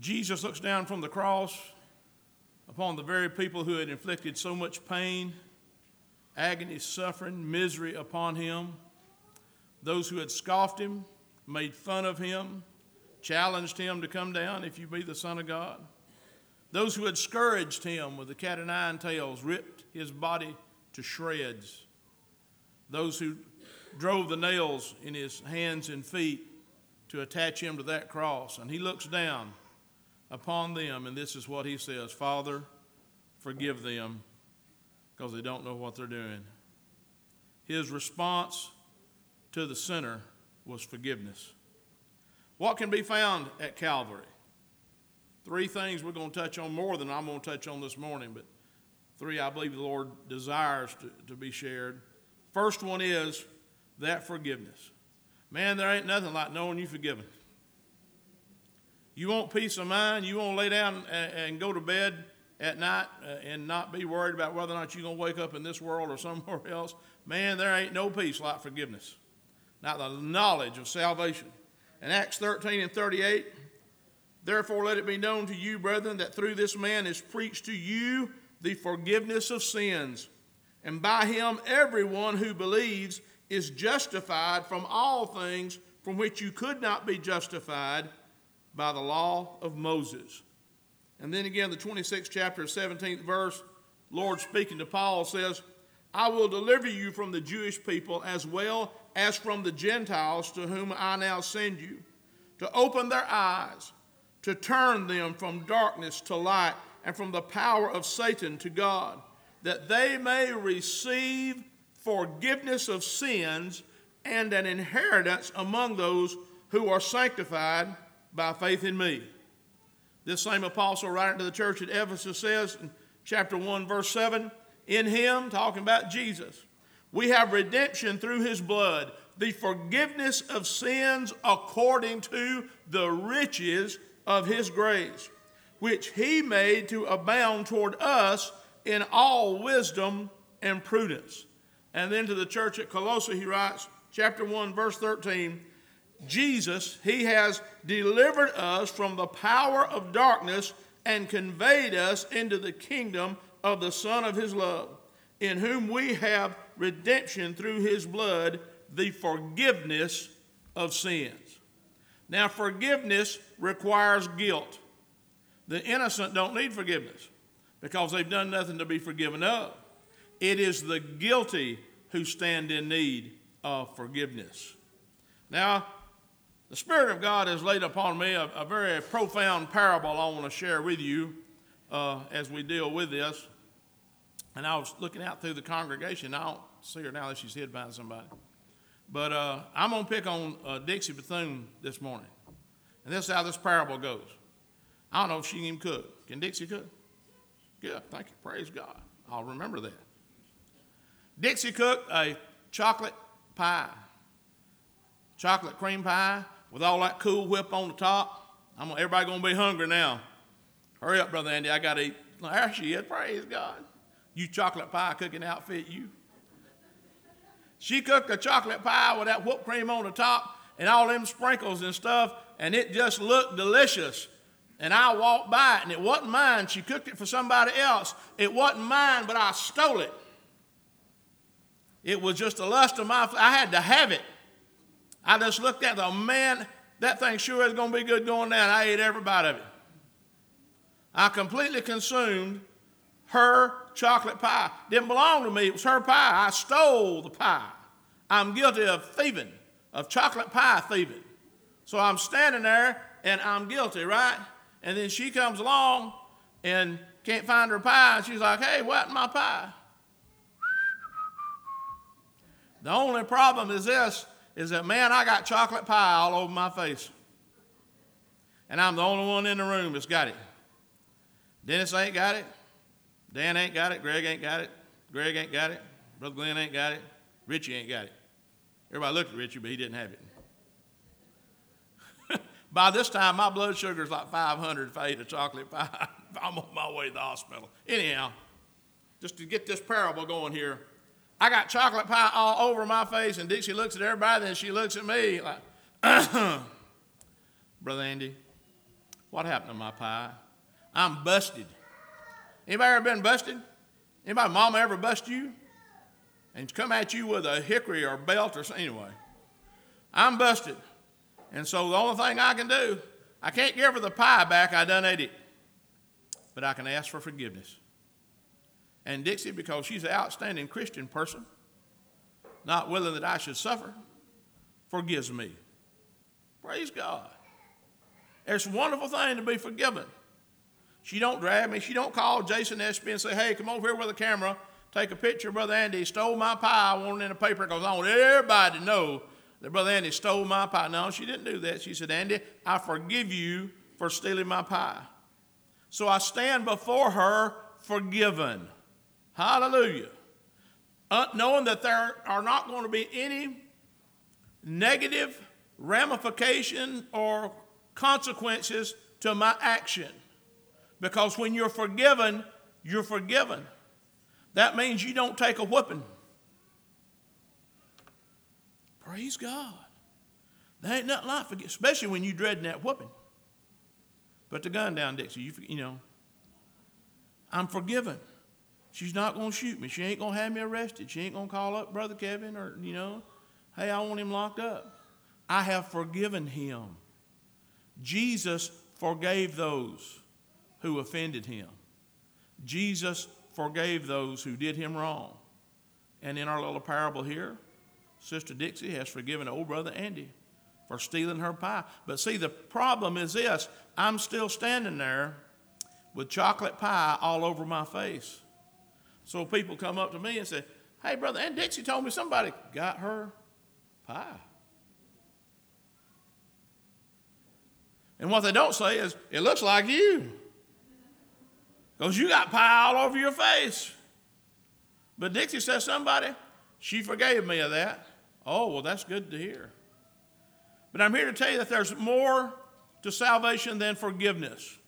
Jesus looks down from the cross upon the very people who had inflicted so much pain, agony, suffering, misery upon him, those who had scoffed him, made fun of him, challenged him to come down if you be the Son of God. Those who had scourged him with the cat o' nine tails, ripped his body to shreds. Those who drove the nails in his hands and feet to attach him to that cross. And he looks down upon them, and this is what he says Father, forgive them because they don't know what they're doing. His response to the sinner was forgiveness. What can be found at Calvary? Three things we're going to touch on more than I'm going to touch on this morning, but three I believe the Lord desires to, to be shared. First one is that forgiveness. Man, there ain't nothing like knowing you're forgiven. You want peace of mind. You want to lay down and, and go to bed at night uh, and not be worried about whether or not you're going to wake up in this world or somewhere else. Man, there ain't no peace like forgiveness, not the knowledge of salvation. In Acts 13 and 38, therefore let it be known to you, brethren, that through this man is preached to you the forgiveness of sins. And by him, everyone who believes is justified from all things from which you could not be justified by the law of Moses. And then again, the 26th chapter, 17th verse, Lord speaking to Paul says, I will deliver you from the Jewish people as well as from the Gentiles to whom I now send you, to open their eyes, to turn them from darkness to light, and from the power of Satan to God, that they may receive forgiveness of sins and an inheritance among those who are sanctified by faith in me. This same apostle, writing to the church at Ephesus, says in chapter 1, verse 7 In him, talking about Jesus, we have redemption through his blood, the forgiveness of sins according to the riches of his grace, which he made to abound toward us in all wisdom and prudence. And then to the church at Colossae, he writes, chapter 1, verse 13 Jesus, he has delivered us from the power of darkness and conveyed us into the kingdom of the Son of his love, in whom we have redemption through his blood, the forgiveness of sins. Now, forgiveness requires guilt. The innocent don't need forgiveness because they've done nothing to be forgiven of. It is the guilty who stand in need of forgiveness. Now, the Spirit of God has laid upon me a, a very profound parable I want to share with you uh, as we deal with this. And I was looking out through the congregation. I don't see her now that she's hid behind somebody. But uh, I'm going to pick on uh, Dixie Bethune this morning. And this is how this parable goes. I don't know if she can even cook. Can Dixie cook? Good. Thank you. Praise God. I'll remember that. Dixie cooked a chocolate pie, chocolate cream pie with all that Cool Whip on the top. I'm everybody gonna be hungry now. Hurry up, brother Andy. I gotta eat. There she is. Praise God. You chocolate pie cooking outfit, you. She cooked a chocolate pie with that whipped cream on the top and all them sprinkles and stuff, and it just looked delicious. And I walked by it, and it wasn't mine. She cooked it for somebody else. It wasn't mine, but I stole it. It was just a lust of my. I had to have it. I just looked at the man, that thing sure is going to be good going down. I ate every bite of it. I completely consumed her chocolate pie. Didn't belong to me, it was her pie. I stole the pie. I'm guilty of thieving, of chocolate pie thieving. So I'm standing there and I'm guilty, right? And then she comes along and can't find her pie. And she's like, hey, what my pie? The only problem is this is that, man, I got chocolate pie all over my face. And I'm the only one in the room that's got it. Dennis ain't got it. Dan ain't got it. Greg ain't got it. Greg ain't got it. Brother Glenn ain't got it. Richie ain't got it. Everybody looked at Richie, but he didn't have it. By this time, my blood sugar is like 500 if I eat a chocolate pie. I'm on my way to the hospital. Anyhow, just to get this parable going here, I got chocolate pie all over my face, and Dixie looks at everybody, and she looks at me like, Brother Andy, What happened to my pie? I'm busted. Anybody ever been busted? Anybody, mama ever bust you? And come at you with a hickory or belt or something? Anyway, I'm busted. And so the only thing I can do, I can't give her the pie back. I done ate it. But I can ask for forgiveness. And Dixie, because she's an outstanding Christian person, not willing that I should suffer, forgives me. Praise God. It's a wonderful thing to be forgiven. She don't drag me. She don't call Jason Espy and say, hey, come over here with a camera, take a picture Brother Andy. Stole my pie. I want it in the paper because I want everybody to know that Brother Andy stole my pie. No, she didn't do that. She said, Andy, I forgive you for stealing my pie. So I stand before her forgiven. Hallelujah. Uh, knowing that there are not going to be any negative ramification or consequences to my action. Because when you're forgiven, you're forgiven. That means you don't take a whooping. Praise God. There ain't nothing like forget, especially when you're dreading that whooping. Put the gun down, Dixie. You, you know, I'm forgiven. She's not going to shoot me. She ain't going to have me arrested. She ain't going to call up Brother Kevin or, you know, hey, I want him locked up. I have forgiven him. Jesus forgave those who offended him. Jesus forgave those who did him wrong. And in our little parable here, Sister Dixie has forgiven old brother Andy for stealing her pie. But see, the problem is this I'm still standing there with chocolate pie all over my face. So people come up to me and say, Hey, brother, Aunt Dixie told me somebody got her pie. And what they don't say is, It looks like you. Because you got pie all over your face. But Dixie says, Somebody, she forgave me of that. Oh, well, that's good to hear. But I'm here to tell you that there's more to salvation than forgiveness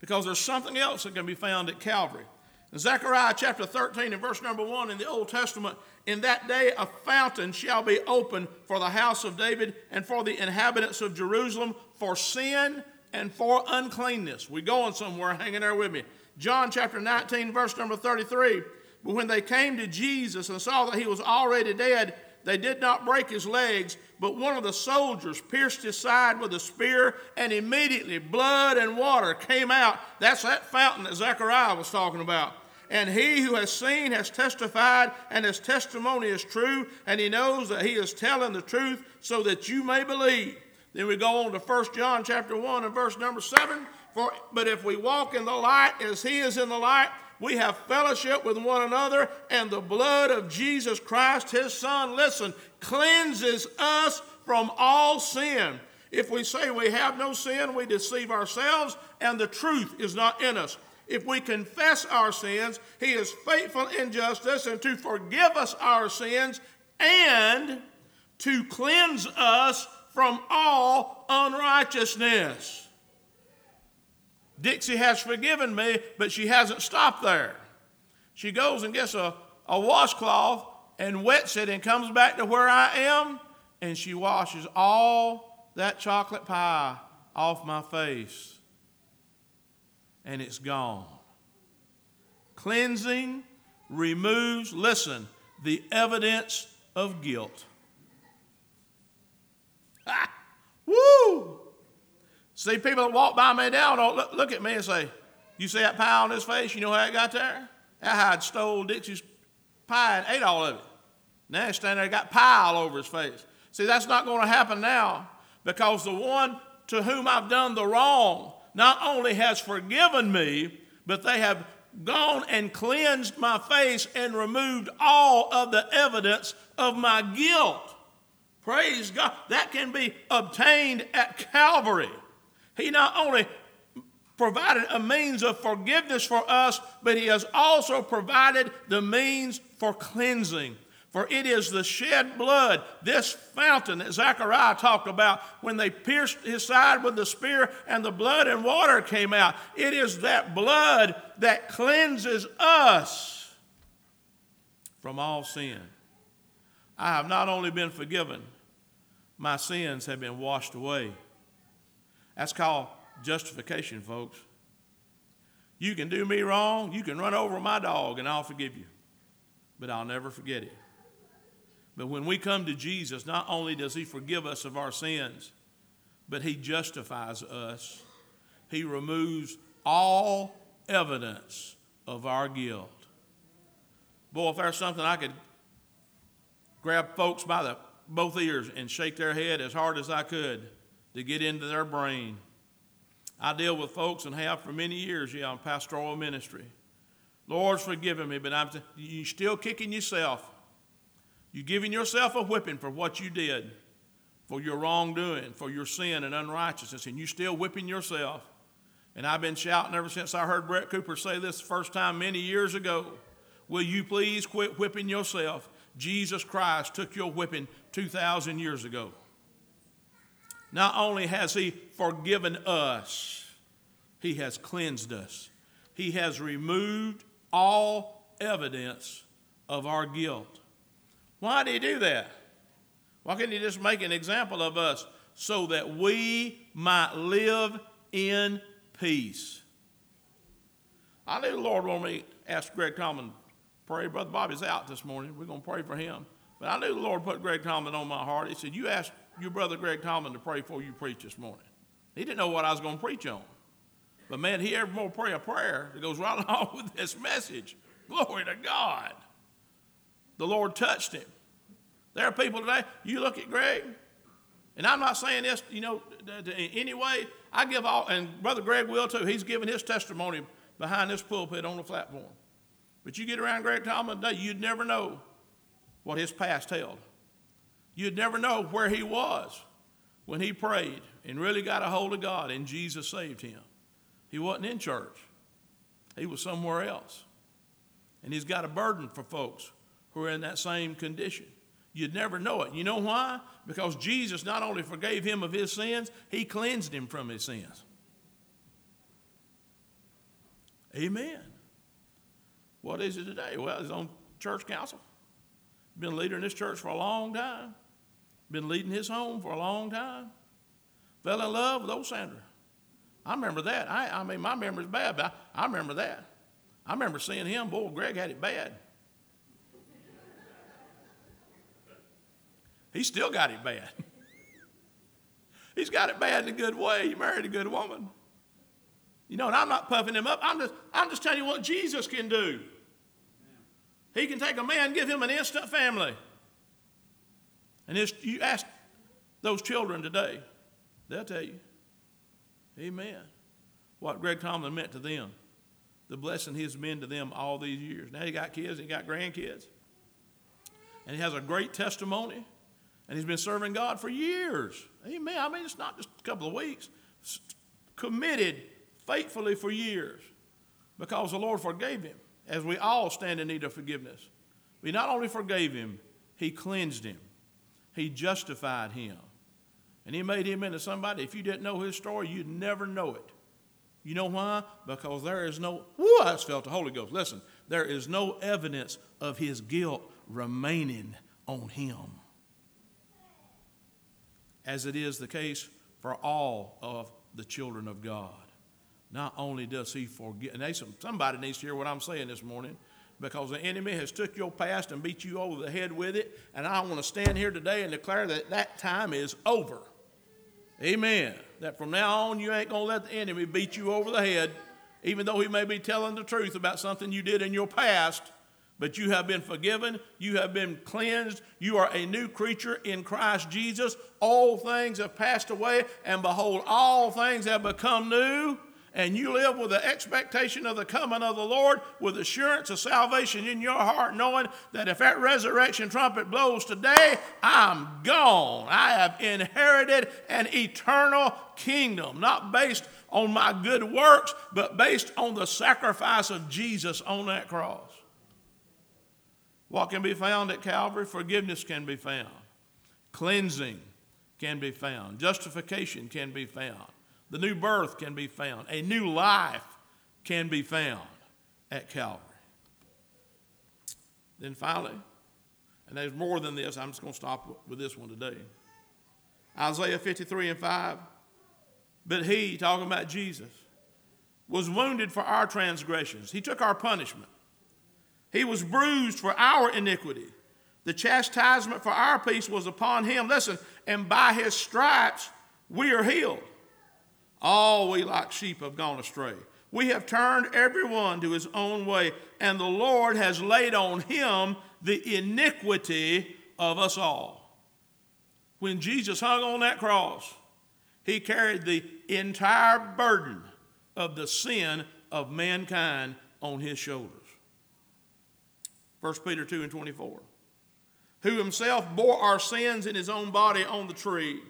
because there's something else that can be found at Calvary. In Zechariah chapter 13 and verse number 1 in the Old Testament, in that day a fountain shall be opened for the house of David and for the inhabitants of Jerusalem for sin and for uncleanness. We're going somewhere, hanging there with me. John chapter 19, verse number 33. But when they came to Jesus and saw that he was already dead, they did not break his legs, but one of the soldiers pierced his side with a spear, and immediately blood and water came out. That's that fountain that Zechariah was talking about. And he who has seen has testified, and his testimony is true, and he knows that he is telling the truth so that you may believe. Then we go on to 1 John chapter 1 and verse number 7. For, but if we walk in the light as he is in the light, we have fellowship with one another, and the blood of Jesus Christ, his Son, listen, cleanses us from all sin. If we say we have no sin, we deceive ourselves, and the truth is not in us. If we confess our sins, he is faithful in justice and to forgive us our sins and to cleanse us from all unrighteousness. Dixie has forgiven me, but she hasn't stopped there. She goes and gets a, a washcloth and wets it and comes back to where I am, and she washes all that chocolate pie off my face, and it's gone. Cleansing removes, listen, the evidence of guilt. Woo! See, people that walk by me now don't look, look at me and say, You see that pie on his face? You know how it got there? That had stole Dixie's pie and ate all of it. Now he's standing there, got pie all over his face. See, that's not going to happen now because the one to whom I've done the wrong not only has forgiven me, but they have gone and cleansed my face and removed all of the evidence of my guilt. Praise God. That can be obtained at Calvary. He not only provided a means of forgiveness for us, but He has also provided the means for cleansing. For it is the shed blood, this fountain that Zechariah talked about when they pierced his side with the spear and the blood and water came out. It is that blood that cleanses us from all sin. I have not only been forgiven, my sins have been washed away. That's called justification, folks. You can do me wrong, you can run over my dog, and I'll forgive you. But I'll never forget it. But when we come to Jesus, not only does He forgive us of our sins, but He justifies us. He removes all evidence of our guilt. Boy, if there's something I could grab folks by the both ears and shake their head as hard as I could to get into their brain. I deal with folks and have for many years, yeah, in pastoral ministry. Lord's forgiven me, but I'm t- you still kicking yourself. You're giving yourself a whipping for what you did, for your wrongdoing, for your sin and unrighteousness, and you're still whipping yourself. And I've been shouting ever since I heard Brett Cooper say this the first time many years ago. Will you please quit whipping yourself? Jesus Christ took your whipping 2,000 years ago. Not only has He forgiven us, He has cleansed us. He has removed all evidence of our guilt. Why did He do that? Why couldn't He just make an example of us so that we might live in peace? I knew the Lord wanted me to ask Greg Tomlin pray. Brother Bobby's out this morning. We're going to pray for him. But I knew the Lord put Greg Tomlin on my heart. He said, You ask your brother Greg Tomlin to pray for you preach this morning. He didn't know what I was going to preach on. But man, he ever more pray a prayer that goes right along with this message. Glory to God. The Lord touched him. There are people today, you look at Greg, and I'm not saying this, you know, in any way. I give all, and Brother Greg will too. He's given his testimony behind this pulpit on the platform. But you get around Greg Tomlin today, you'd never know what his past held. You'd never know where he was when he prayed and really got a hold of God and Jesus saved him. He wasn't in church, he was somewhere else. And he's got a burden for folks who are in that same condition. You'd never know it. You know why? Because Jesus not only forgave him of his sins, he cleansed him from his sins. Amen. What is it today? Well, he's on church council. Been leading this church for a long time. Been leading his home for a long time. Fell in love with old Sandra. I remember that. I, I mean, my memory's bad, but I, I remember that. I remember seeing him. Boy, Greg had it bad. He still got it bad. He's got it bad in a good way. He married a good woman. You know, and I'm not puffing him up. I'm just, I'm just telling you what Jesus can do. He can take a man, give him an instant family. And if you ask those children today, they'll tell you, Amen, what Greg Tomlin meant to them, the blessing he's been to them all these years. Now he got kids, he got grandkids, and he has a great testimony, and he's been serving God for years. Amen. I mean, it's not just a couple of weeks. Committed faithfully for years because the Lord forgave him, as we all stand in need of forgiveness. We not only forgave him, he cleansed him, he justified him, and he made him into somebody. If you didn't know his story, you'd never know it. You know why? Because there is no, whoo, I just felt the Holy Ghost. Listen, there is no evidence of his guilt remaining on him. As it is the case for all of the children of God not only does he forget, and somebody needs to hear what I'm saying this morning, because the enemy has took your past and beat you over the head with it, and I want to stand here today and declare that that time is over. Amen. That from now on you ain't going to let the enemy beat you over the head, even though he may be telling the truth about something you did in your past. But you have been forgiven, you have been cleansed, you are a new creature in Christ Jesus. All things have passed away, and behold, all things have become new and you live with the expectation of the coming of the Lord with assurance of salvation in your heart, knowing that if that resurrection trumpet blows today, I'm gone. I have inherited an eternal kingdom, not based on my good works, but based on the sacrifice of Jesus on that cross. What can be found at Calvary? Forgiveness can be found, cleansing can be found, justification can be found. The new birth can be found. A new life can be found at Calvary. Then finally, and there's more than this, I'm just going to stop with this one today. Isaiah 53 and 5. But he, talking about Jesus, was wounded for our transgressions. He took our punishment. He was bruised for our iniquity. The chastisement for our peace was upon him. Listen, and by his stripes we are healed. All we like sheep have gone astray. We have turned everyone to his own way, and the Lord has laid on him the iniquity of us all. When Jesus hung on that cross, he carried the entire burden of the sin of mankind on his shoulders. 1 Peter 2 and 24. Who himself bore our sins in his own body on the tree,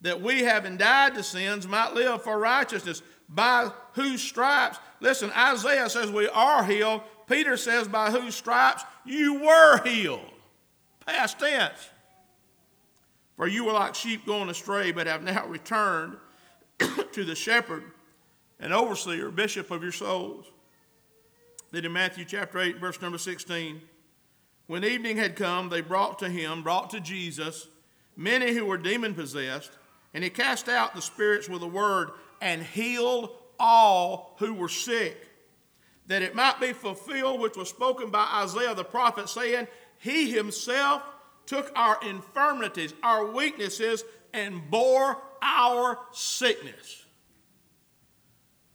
that we, having died to sins, might live for righteousness, by whose stripes, listen, Isaiah says we are healed. Peter says, by whose stripes you were healed. Past tense. For you were like sheep going astray, but have now returned to the shepherd and overseer, bishop of your souls. Then in Matthew chapter 8, verse number 16, when evening had come, they brought to him, brought to Jesus, many who were demon possessed, and he cast out the spirits with a word and healed all who were sick, that it might be fulfilled which was spoken by Isaiah the prophet, saying, He himself took our infirmities, our weaknesses, and bore our sickness.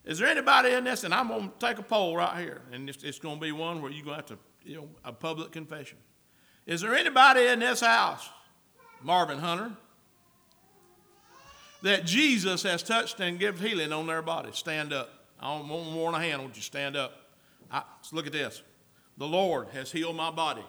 Is there anybody in this? And I'm going to take a poll right here, and it's, it's going to be one where you're going to have to, you know, a public confession. Is there anybody in this house, Marvin Hunter, that Jesus has touched and given healing on their body? Stand up. I don't want more than a hand. Won't you stand up? I, look at this. The Lord has healed my body.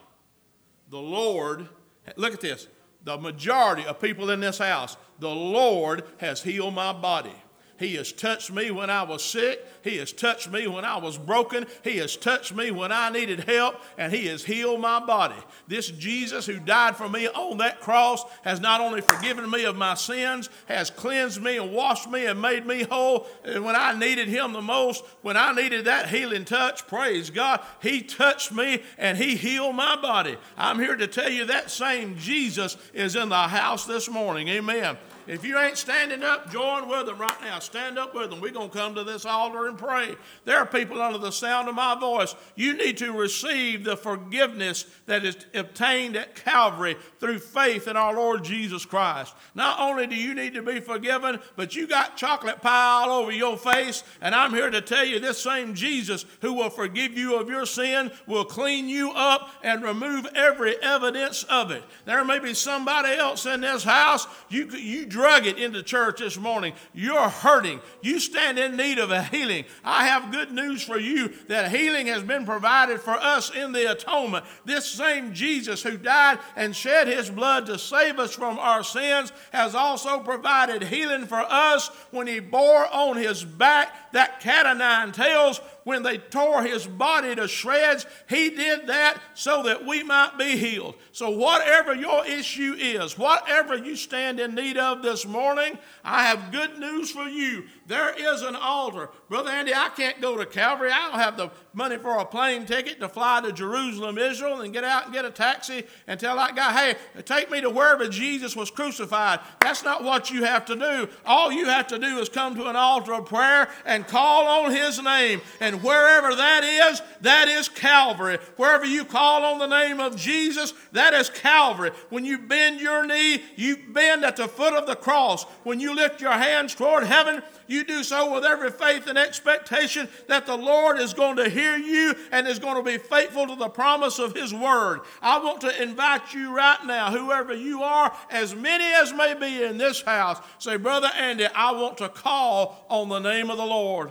The Lord Look at this. The majority of people in this house, the Lord has healed my body. He has touched me when I was sick. He has touched me when I was broken. He has touched me when I needed help, and He has healed my body. This Jesus who died for me on that cross has not only forgiven me of my sins, has cleansed me and washed me and made me whole. And when I needed Him the most, when I needed that healing touch, praise God, He touched me and He healed my body. I'm here to tell you that same Jesus is in the house this morning. Amen. If you ain't standing up, join with them right now. Stand up with them. We're going to come to this altar and pray. There are people under the sound of my voice. You need to receive the forgiveness that is obtained at Calvary through faith in our Lord Jesus Christ. Not only do you need to be forgiven, but you got chocolate pie all over your face. And I'm here to tell you this same Jesus who will forgive you of your sin will clean you up and remove every evidence of it. There may be somebody else in this house. You, you drug it into church this morning. You're hurting. You stand in need of a healing. I have good news for you that healing has been provided for us in the atonement. This same Jesus who died and shed his blood to save us from our sins has also provided healing for us when he bore on his back that cat o' nine tails when they tore his body to shreds, he did that so that we might be healed. So, whatever your issue is, whatever you stand in need of this morning, I have good news for you. There is an altar. Brother Andy, I can't go to Calvary. I don't have the money for a plane ticket to fly to Jerusalem, Israel, and get out and get a taxi and tell that guy, hey, take me to wherever Jesus was crucified. That's not what you have to do. All you have to do is come to an altar of prayer and call on his name. And wherever that is, that is Calvary. Wherever you call on the name of Jesus, that is Calvary. When you bend your knee, you bend at the foot of the cross. When you lift your hands toward heaven, you do so with every faith and expectation that the Lord is going to hear you and is going to be faithful to the promise of His word. I want to invite you right now, whoever you are, as many as may be in this house, say, Brother Andy, I want to call on the name of the Lord.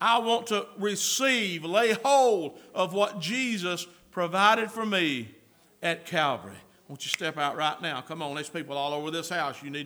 I want to receive, lay hold of what Jesus provided for me at Calvary. Won't you step out right now? Come on, there's people all over this house. You need